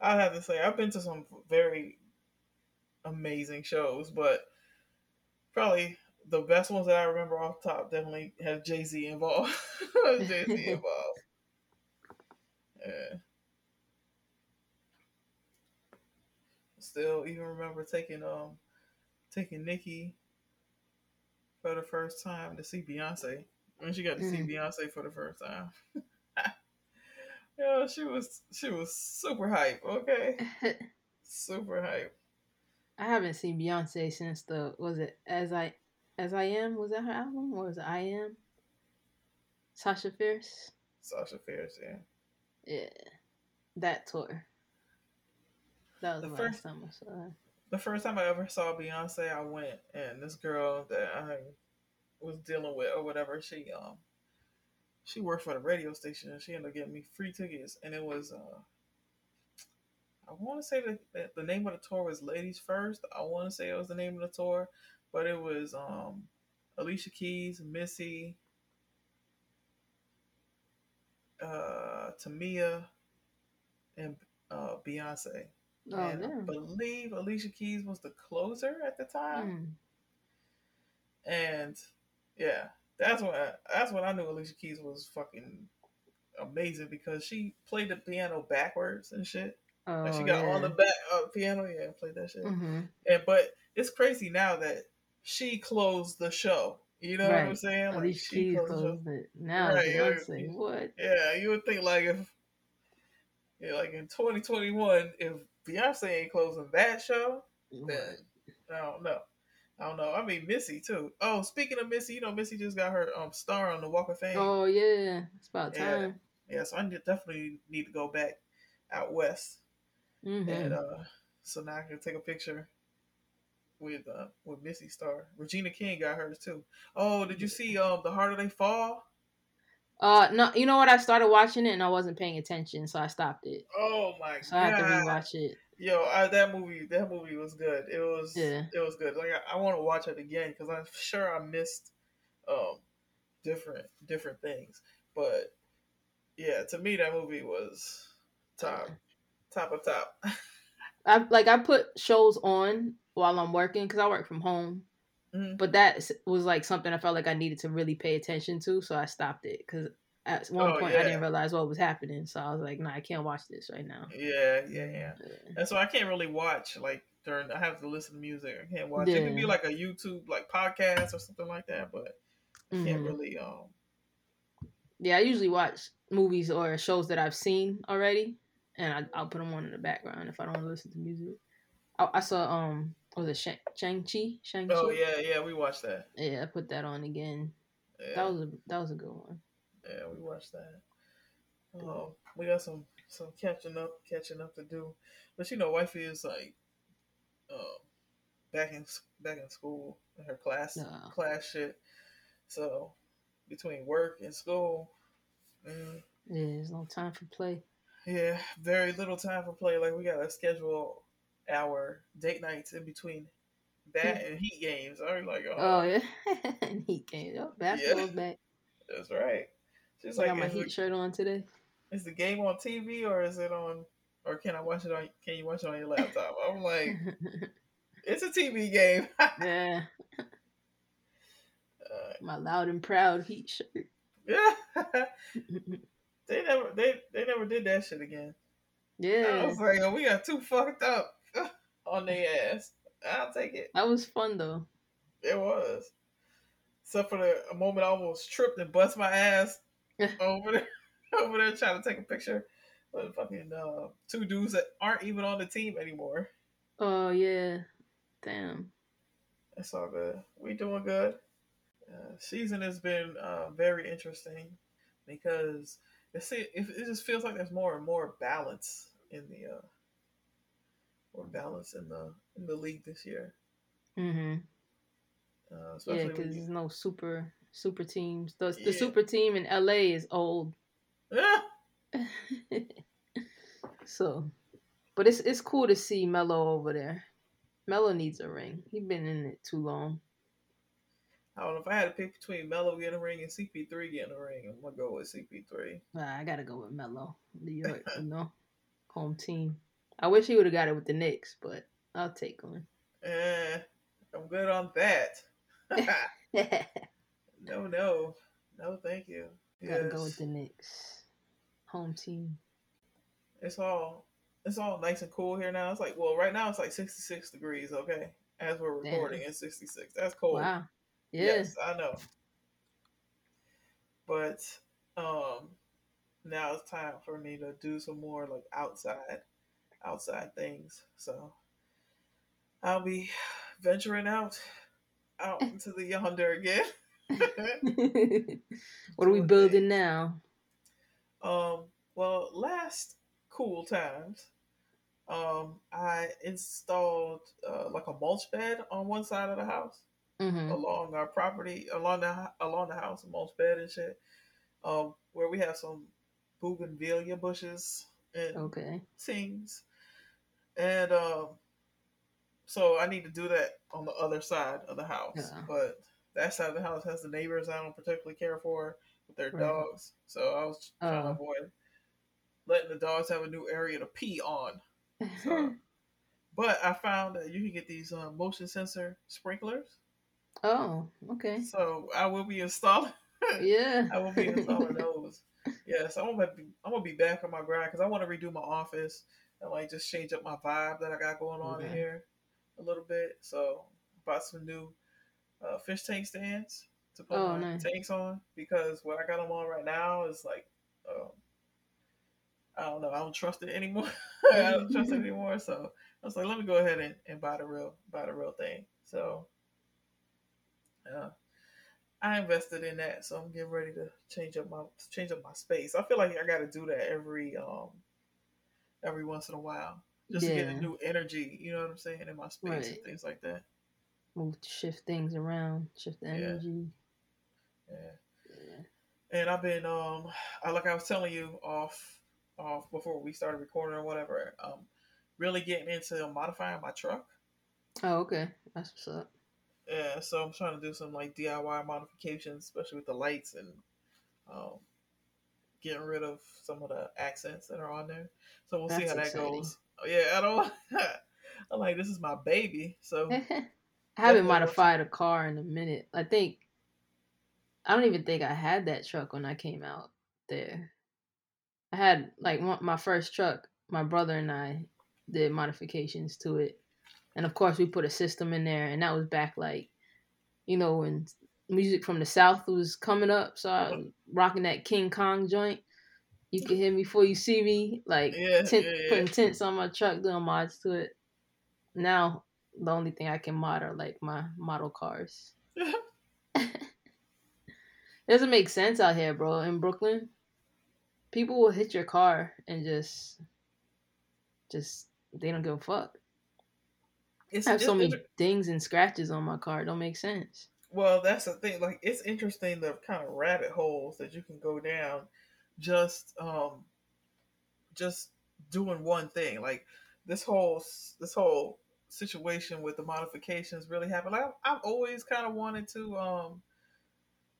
I'd have to say I've been to some very amazing shows, but probably the best ones that I remember off top definitely have Jay Z involved. Jay Z involved. Yeah. Still even remember taking um taking Nikki for the first time to see Beyonce. When she got to see Mm. Beyonce for the first time. Yeah, she was she was super hype. Okay, super hype. I haven't seen Beyonce since the was it as I as I am was that her album or was it I am? Sasha Fierce. Sasha Fierce, yeah. Yeah, that tour. That was The the, first- time I saw her. The first time I ever saw Beyonce, I went and this girl that I was dealing with or whatever, she um she worked for the radio station and she ended up getting me free tickets and it was uh I want to say that the name of the tour was Ladies First. I want to say it was the name of the tour, but it was um Alicia Keys, Missy, uh Tamia, and uh Beyonce. Oh and I believe Alicia Keys was the closer at the time. Mm. And yeah, that's when I, that's when I knew Alicia Keys was fucking amazing because she played the piano backwards and shit. Oh, Like she got yeah. on the back uh, piano, yeah, and played that shit. hmm And but it's crazy now that she closed the show. You know what I'm Right. saying? Like Alicia she closed closed it. Now Right, yeah, Beyonce, what? Yeah, you would think like if yeah, like in 2021, if Beyonce ain't closing that show, What? I don't know. I don't know. I mean Missy too. Oh, speaking of Missy, you know Missy just got her um star on the Walk of Fame. Oh yeah, it's about time. Yeah, so I definitely need to go back out west, hmm and uh, so now I can take a picture with uh, with Missy Star. Regina King got hers too. Oh, did you see um the harder they fall? Uh, no, you know what? I started watching it and I wasn't paying attention, so I stopped it. Oh my So god! I have to rewatch it. Yo, I, that movie, that movie was good. It was, Yeah. it was good. Like I, I want to watch it again because I'm sure I missed, um, different different things. But yeah, to me that movie was top, top of top. I like I put shows on while I'm working because I work from home. Mhm. But that was like something I felt like I needed to really pay attention to, so I stopped it because at one Oh, point I didn't realize what was happening. So I was like, "Nah, I can't watch this right now." Yeah, yeah, yeah. Yeah. And so I can't really watch like during. I have to listen to music. I can't watch. It could be like a YouTube like podcast or something like that, but I can't Mhm. really. Um, Yeah, I usually watch movies or shows that I've seen already, and I, I'll put them on in the background if I don't want to listen to music. I, I saw um, was it Shang Shang Chi? Shang Chi. oh yeah, yeah, we watched that. Yeah, I put that on again. Yeah. That was a that was a good one. Yeah, we watched that. Oh, we got some some catching up catching up to do, but you know, wifey is like, um, back in back in school in her class class shit. So between work and school, mm, Yeah, there's no time for play. Yeah, very little time for play. Like we gotta schedule our date nights in between that and heat games. I was like, oh, Oh yeah, and Heat game. Oh, basketball's back. that's right. She's I like, got my Heat shirt on today. is the game on TV or is it on? Or can I watch it on? Can you watch it on your laptop? I'm like, it's a TV game. yeah, uh, my loud and proud Heat shirt. yeah, they never they they never did that shit again. Yeah. I was like, oh, we got too fucked up on their ass. I'll take it. that was fun though. It was. Except for the a moment I almost tripped and bust my ass over there, over there trying to take a picture with fucking uh, two dudes that aren't even on the team anymore. Oh yeah, damn. It's all good. We doing good. Uh, season has been uh, very interesting because it, se- it it just feels like there's more and more balance in the uh, more balance in the in the league this year. Mhm. Uh, Yeah, because there's no super super teams. The Yeah. the super team in LA is old. Ah! so, but it's it's cool to see Melo over there. Melo needs a ring. He's been in it too long. I don't know if I had to pick between Melo getting a ring and CP3 getting a ring. I'm gonna go with CP3. Nah, I gotta go with Melo. New York, you know, home team. I wish he would have got it with the Knicks, but I'll take one. Eh, I'm good on that. no, no, no, thank you. Yes. Gotta go with the Knicks, home team. It's all it's all nice and cool here now. It's like well, right now it's like 66 degrees. Okay, as we're Damn. recording, it's 66. That's cold. Wow. Yeah. Yes, I know. But um, now it's time for me to do some more like outside, outside things. So I'll be venturing out, out into the yonder again. what are we building now? Um, well, last cool times, um, I installed uh, like a mulch bed on one side of the house hmm along our property, along the along the house, mulch bed and shit. Um, where we have some bougainvillea bushes and Okay. things, and um, so I need to do that on the other side of the house, Yeah. but that side of the house has the neighbors I don't particularly care for with their Right. dogs. So I was trying to Oh. avoid letting the dogs have a new area to pee on. So, but I found that you can get these uh, motion sensor sprinklers. Oh, okay. So I will be installing. Yeah. I will be installing those. Yes, I'm gonna be, I'm gonna be back on my grind because I want to redo my office and like just change up my vibe that I got going on in here a little bit. So bought some new uh, fish tank stands to put Oh, my nice. tanks on because what I got them on right now is like um, I don't know. I don't trust it anymore. I don't trust it anymore. So I was like, let me go ahead and, and buy the real buy the real thing. So yeah. I invested in that, so I'm getting ready to change up my change up my space. I feel like I got to do that every um every once in a while, just to get a new energy. You know what I'm saying in my space and things like that. move, shift things around, shift the Yeah. energy. Yeah. Yeah. And I've been um I like I was telling you off off before we started recording or whatever, um really getting into modifying my truck. Oh, okay. That's what's up. Yeah, so I'm trying to do some like DIY modifications, especially with the lights and um getting rid of some of the accents that are on there. So we'll see That's how that exciting. goes. Yeah, I don't I'm like this is my baby. So I haven't modified a car in a minute. I think I don't even think I had that truck when I came out there. I had like my first truck. My brother and I did modifications to it, and of course we put a system in there, and that was back like, you know, when music from the south was coming up. So I was rocking that King Kong joint. You can hear me before you see me, like Yeah, tent, yeah, yeah. putting tents on my truck, doing mods to it. Now the only thing I can mod are like my model cars. It doesn't make sense out here, bro. In Brooklyn, people will hit your car and just, just they don't give a fuck. It's I have so many inter- dings and scratches on my car. It don't make sense. Well, that's the thing. Like, it's interesting the kind of rabbit holes that you can go down, just um, just doing one thing. Like this whole this whole situation with the modifications really happened. Like, I've, I've always kind of wanted to um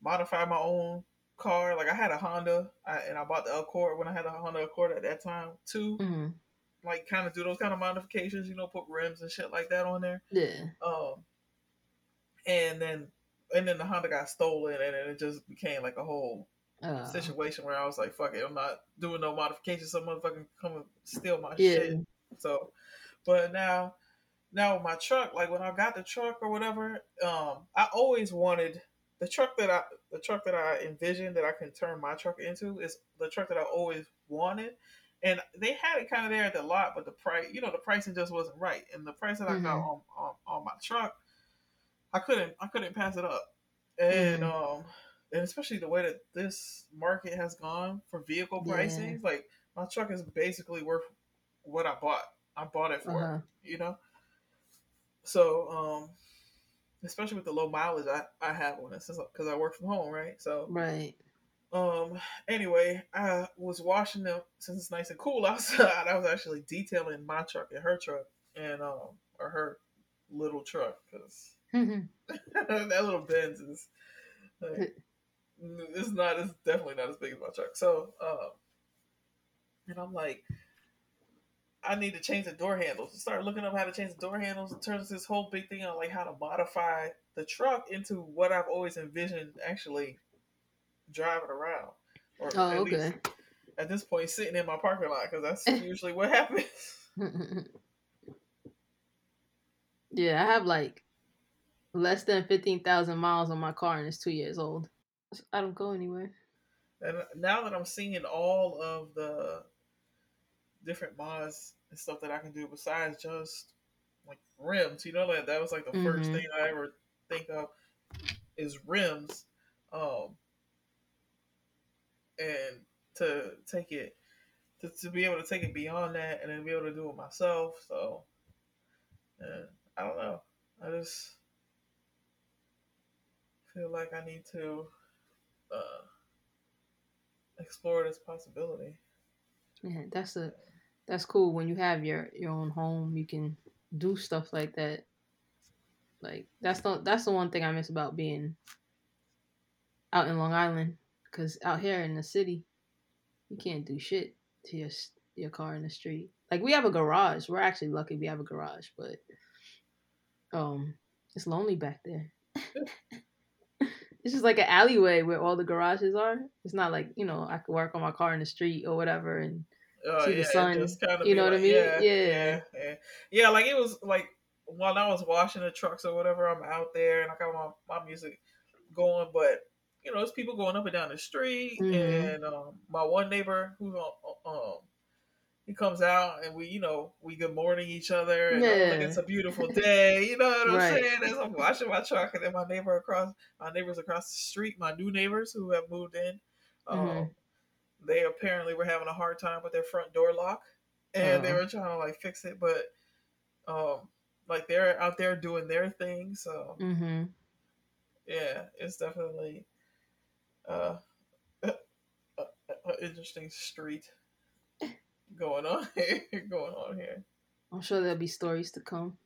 modify my own car. Like I had a Honda, I, and I bought the Accord when I had a Honda Accord at that time too. hmm Like, kind of do those kind of modifications. You know, put rims and shit like that on there. Yeah. Um, and then and then the Honda got stolen, and then it just became like a whole Uh, situation where I was like, "Fuck it, I'm not doing no modifications. Some motherfucker come and steal my Yeah. shit." So, but now, now with my truck, like when I got the truck or whatever, um, I always wanted the truck that I the truck that I envisioned that I can turn my truck into is the truck that I always wanted. And they had it kind of there at the lot, but the price, you know, the pricing just wasn't right. And the price that I got Mhm. on, on on my truck, I couldn't I couldn't pass it up. And Mhm. um and especially the way that this market has gone for vehicle Yeah. pricing, like my truck is basically worth what I bought. I bought it for, Uh-huh. you know. So, um, especially with the low mileage I, I have on it, because I work from home, right? So, Right. Um, anyway, I was washing them since it's nice and cool outside. I was actually detailing my truck and her truck, and um, or her little truck, because Mhm. that little Benz is like, it's not it's definitely not as big as my truck. So um and I'm like I need to change the door handles. I started looking up how to change the door handles. It turns this whole big thing on like how to modify the truck into what I've always envisioned actually driving around. Or Oh, at okay. least at this point sitting in my parking lot because that's usually what happens. yeah, I have like less than fifteen thousand miles on my car, and it's two years old. I don't go anywhere. And now that I'm seeing all of the different mods and stuff that I can do besides just like rims, you know, like that was like the first Mhm. thing I ever think of is rims. Um, and to take it, to, to be able to take it beyond that and then be able to do it myself. So, and I don't know. I just feel like I need to uh, explore this possibility. Yeah, that's a that's cool. When you have your your own home, you can do stuff like that. Like that's the that's the one thing I miss about being out in Long Island, because out here in the city, you can't do shit to your your car in the street. Like we have a garage. We're actually lucky we have a garage, but um, it's lonely back there. it's just like an alleyway where all the garages are. It's not like you know I could work on my car in the street or whatever and Uh, See the sun, you know what I mean? Yeah, Yeah. yeah, yeah, yeah. Like it was like while I was washing the trucks or whatever, I'm out there and I got my, my music going, but you know, there's people going up and down the street, Mhm. and um, my one neighbor who um he comes out and we you know we good morning each other and Yeah. it's a beautiful day, you know what I'm Right. saying? As I'm washing my truck, and then my neighbor across my neighbors across the street, my new neighbors who have moved in. Um, Mhm. they apparently were having a hard time with their front door lock and they Oh. were trying to like fix it but um like they're out there doing their thing. So Mm-hmm. yeah, it's definitely uh, an interesting street going on here. going on here. I'm sure there'll be stories to come.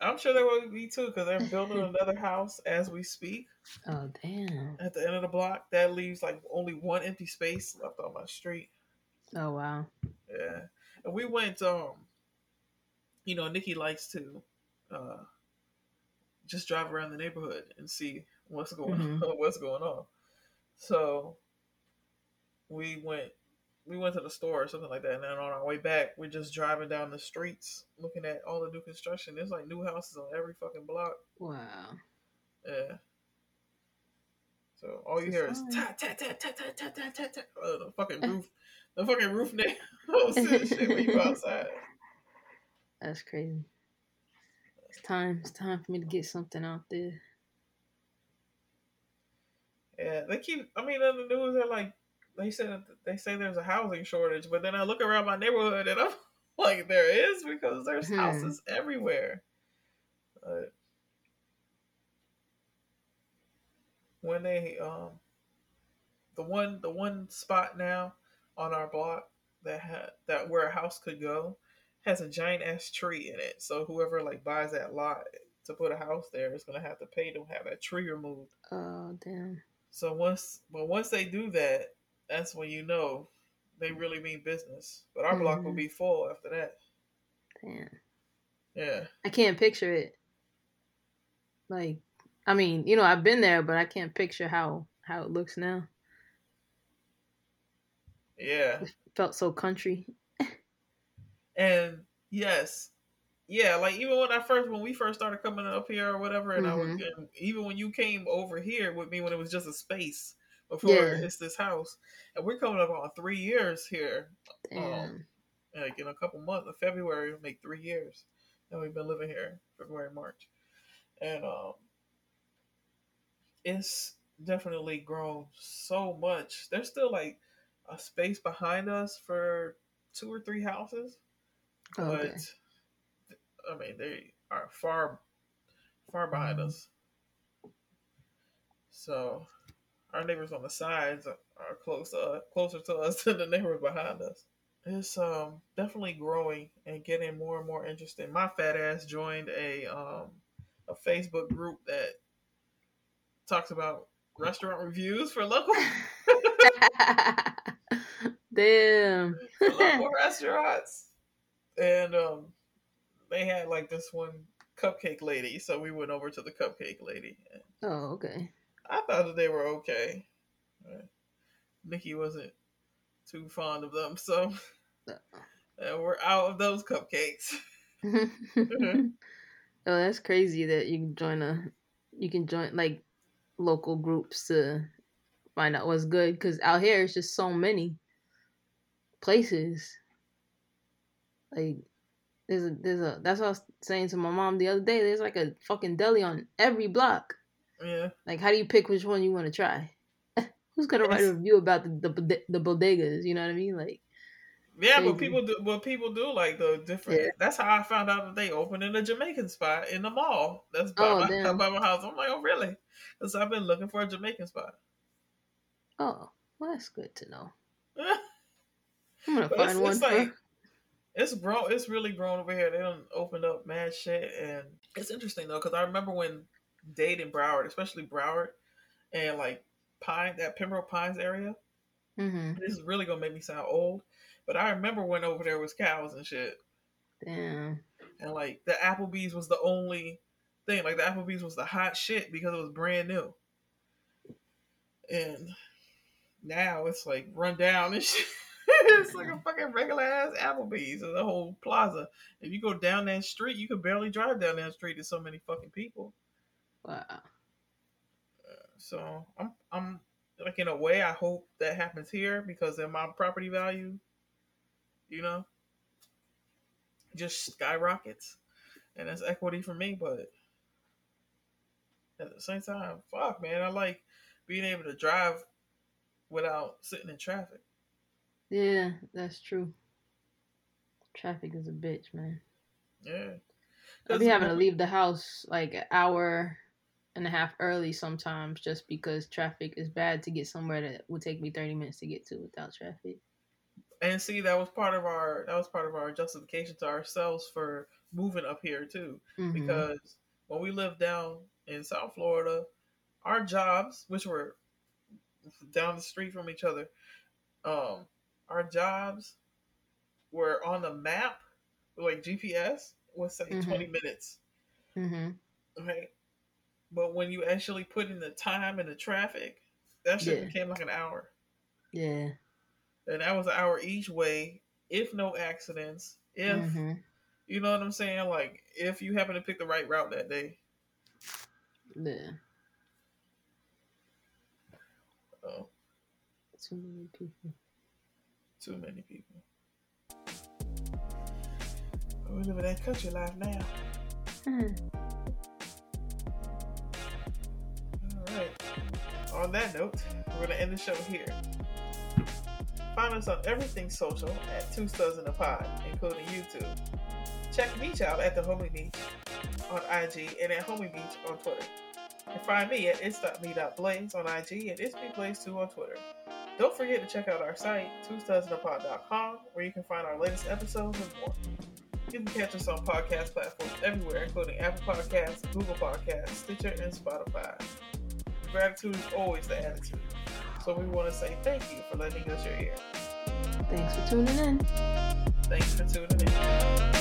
I'm sure there will be too because they're building another house as we speak Oh damn. at the end of the block. That leaves like only one empty space left on my street. Oh wow. Yeah, and we went. Um, you know, Nikki likes to uh, just drive around the neighborhood and see what's going Mhm. on. What's going on? So we went. We went to the store or something like that, and then on our way back, we're just driving down the streets, looking at all the new construction. There's like new houses on every fucking block. Wow. Yeah. So all you hear is fine. tat tat tat tat tat tat tat tat tat. Oh, uh, the fucking roof, the fucking roof nails and shit when you outside. That's crazy. It's time. It's time for me to get something out there. Yeah, they keep. I mean, in the news, they're like, they said they say there's a housing shortage, but then I look around my neighborhood and I'm like, there is because there's Hmm. houses everywhere. But when they um, the one the one spot now on our block that had that where a house could go has a giant ass tree in it. So whoever like buys that lot to put a house there is gonna have to pay to have that tree removed. Oh damn. So once, but once they do that, that's when you know they really mean business. But our block will Mhm. be full after that. Damn. Yeah, I can't picture it. Like, I mean, you know, I've been there, but I can't picture how how it looks now. yeah, It felt so country. and yes, yeah. Like even when I first, when we first started coming up here or whatever, and I was, and even when you came over here with me when it was just a space before Yeah. it's this house, and we're coming up on three years here. Damn. like in a couple months of February it'll make three years and we've been living here February March and um it's definitely grown so much there's still like a space behind us for two or three houses Oh, but okay. I mean they are far far behind Mm-hmm. us so our neighbors on the sides are, close to us, closer to us than the neighbors behind us it's um definitely growing and getting more and more interesting. My fat ass joined a um a Facebook group that talks about restaurant reviews for local Damn. for local restaurants, and um they had like this one cupcake lady, so we went over to the cupcake lady. Oh, okay. I thought that they were okay. Nikki wasn't too fond of them, so uh, we're out of those cupcakes. oh, that's crazy that you can join a, you can join like local groups to find out what's good. Because out here, it's just so many places. Like, there's a, there's a, that's what I was saying to my mom the other day. There's like a fucking deli on every block. Yeah. Like, how do you pick which one you want to try? Who's gonna write a review about the, the the bodegas? You know what I mean? Like, Yeah, but people do. But people do like the different. Yeah. That's how I found out that they opened in a Jamaican spot in the mall. That's by, Oh, my, by my house. I'm like, oh really? Because I've been looking for a Jamaican spot. oh, well, that's good to know. I'm gonna But it's- find one. it's like- it's grown. It's really grown over here. They don't open up mad shit, and it's interesting though because I remember when Dade and Broward, especially Broward, and like Pine, that Pembroke Pines area. Mhm. This is really gonna make me sound old, but I remember when over there was cows and shit. Damn. and like the Applebee's was the only thing. Like the Applebee's was the hot shit because it was brand new. And now it's like run down and shit. it's like a fucking regular ass Applebee's and the whole plaza. If you go down that street, you could barely drive down that street. There's so many fucking people. Wow. So I'm I'm like in a way I hope that happens here because then my property value, you know, just skyrockets. And that's equity for me, but at the same time, fuck man, I like being able to drive without sitting in traffic. Yeah, that's true. Traffic is a bitch, man. Yeah. I'll be having to leave the house like an hour and a half early sometimes just because traffic is bad to get somewhere that would take me 30 minutes to get to without traffic. And see, that was part of our that was part of our justification to ourselves for moving up here too, mm-hmm. because when we lived down in South Florida, our jobs, which were down the street from each other, um, our jobs were on the map, like GPS would say mm-hmm. twenty minutes, mm-hmm. right? But when you actually put in the time and the traffic, that shit yeah. became like an hour. Yeah. And that was an hour each way, if no accidents, if mm-hmm. you know what I'm saying, like if you happen to pick the right route that day. Yeah. Oh. Too many people. Too many people. We live in that country life now. All right. On that note, we're gonna end the show here. Find us on everything social at Two Studs in a Pod, including YouTube. Check me out at the Homie Beach on IG and at Homie Beach on Twitter. And find me at it's.me.blaze on IG and it's Blaze2 on Twitter. Don't forget to check out our site, twostudsinapod.com, where you can find our latest episodes and more. You can catch us on podcast platforms everywhere, including Apple Podcasts, Google Podcasts, Stitcher, and Spotify. Gratitude is always the attitude. So we want to say thank you for lending us your ear. Thanks for tuning in. Thanks for tuning in.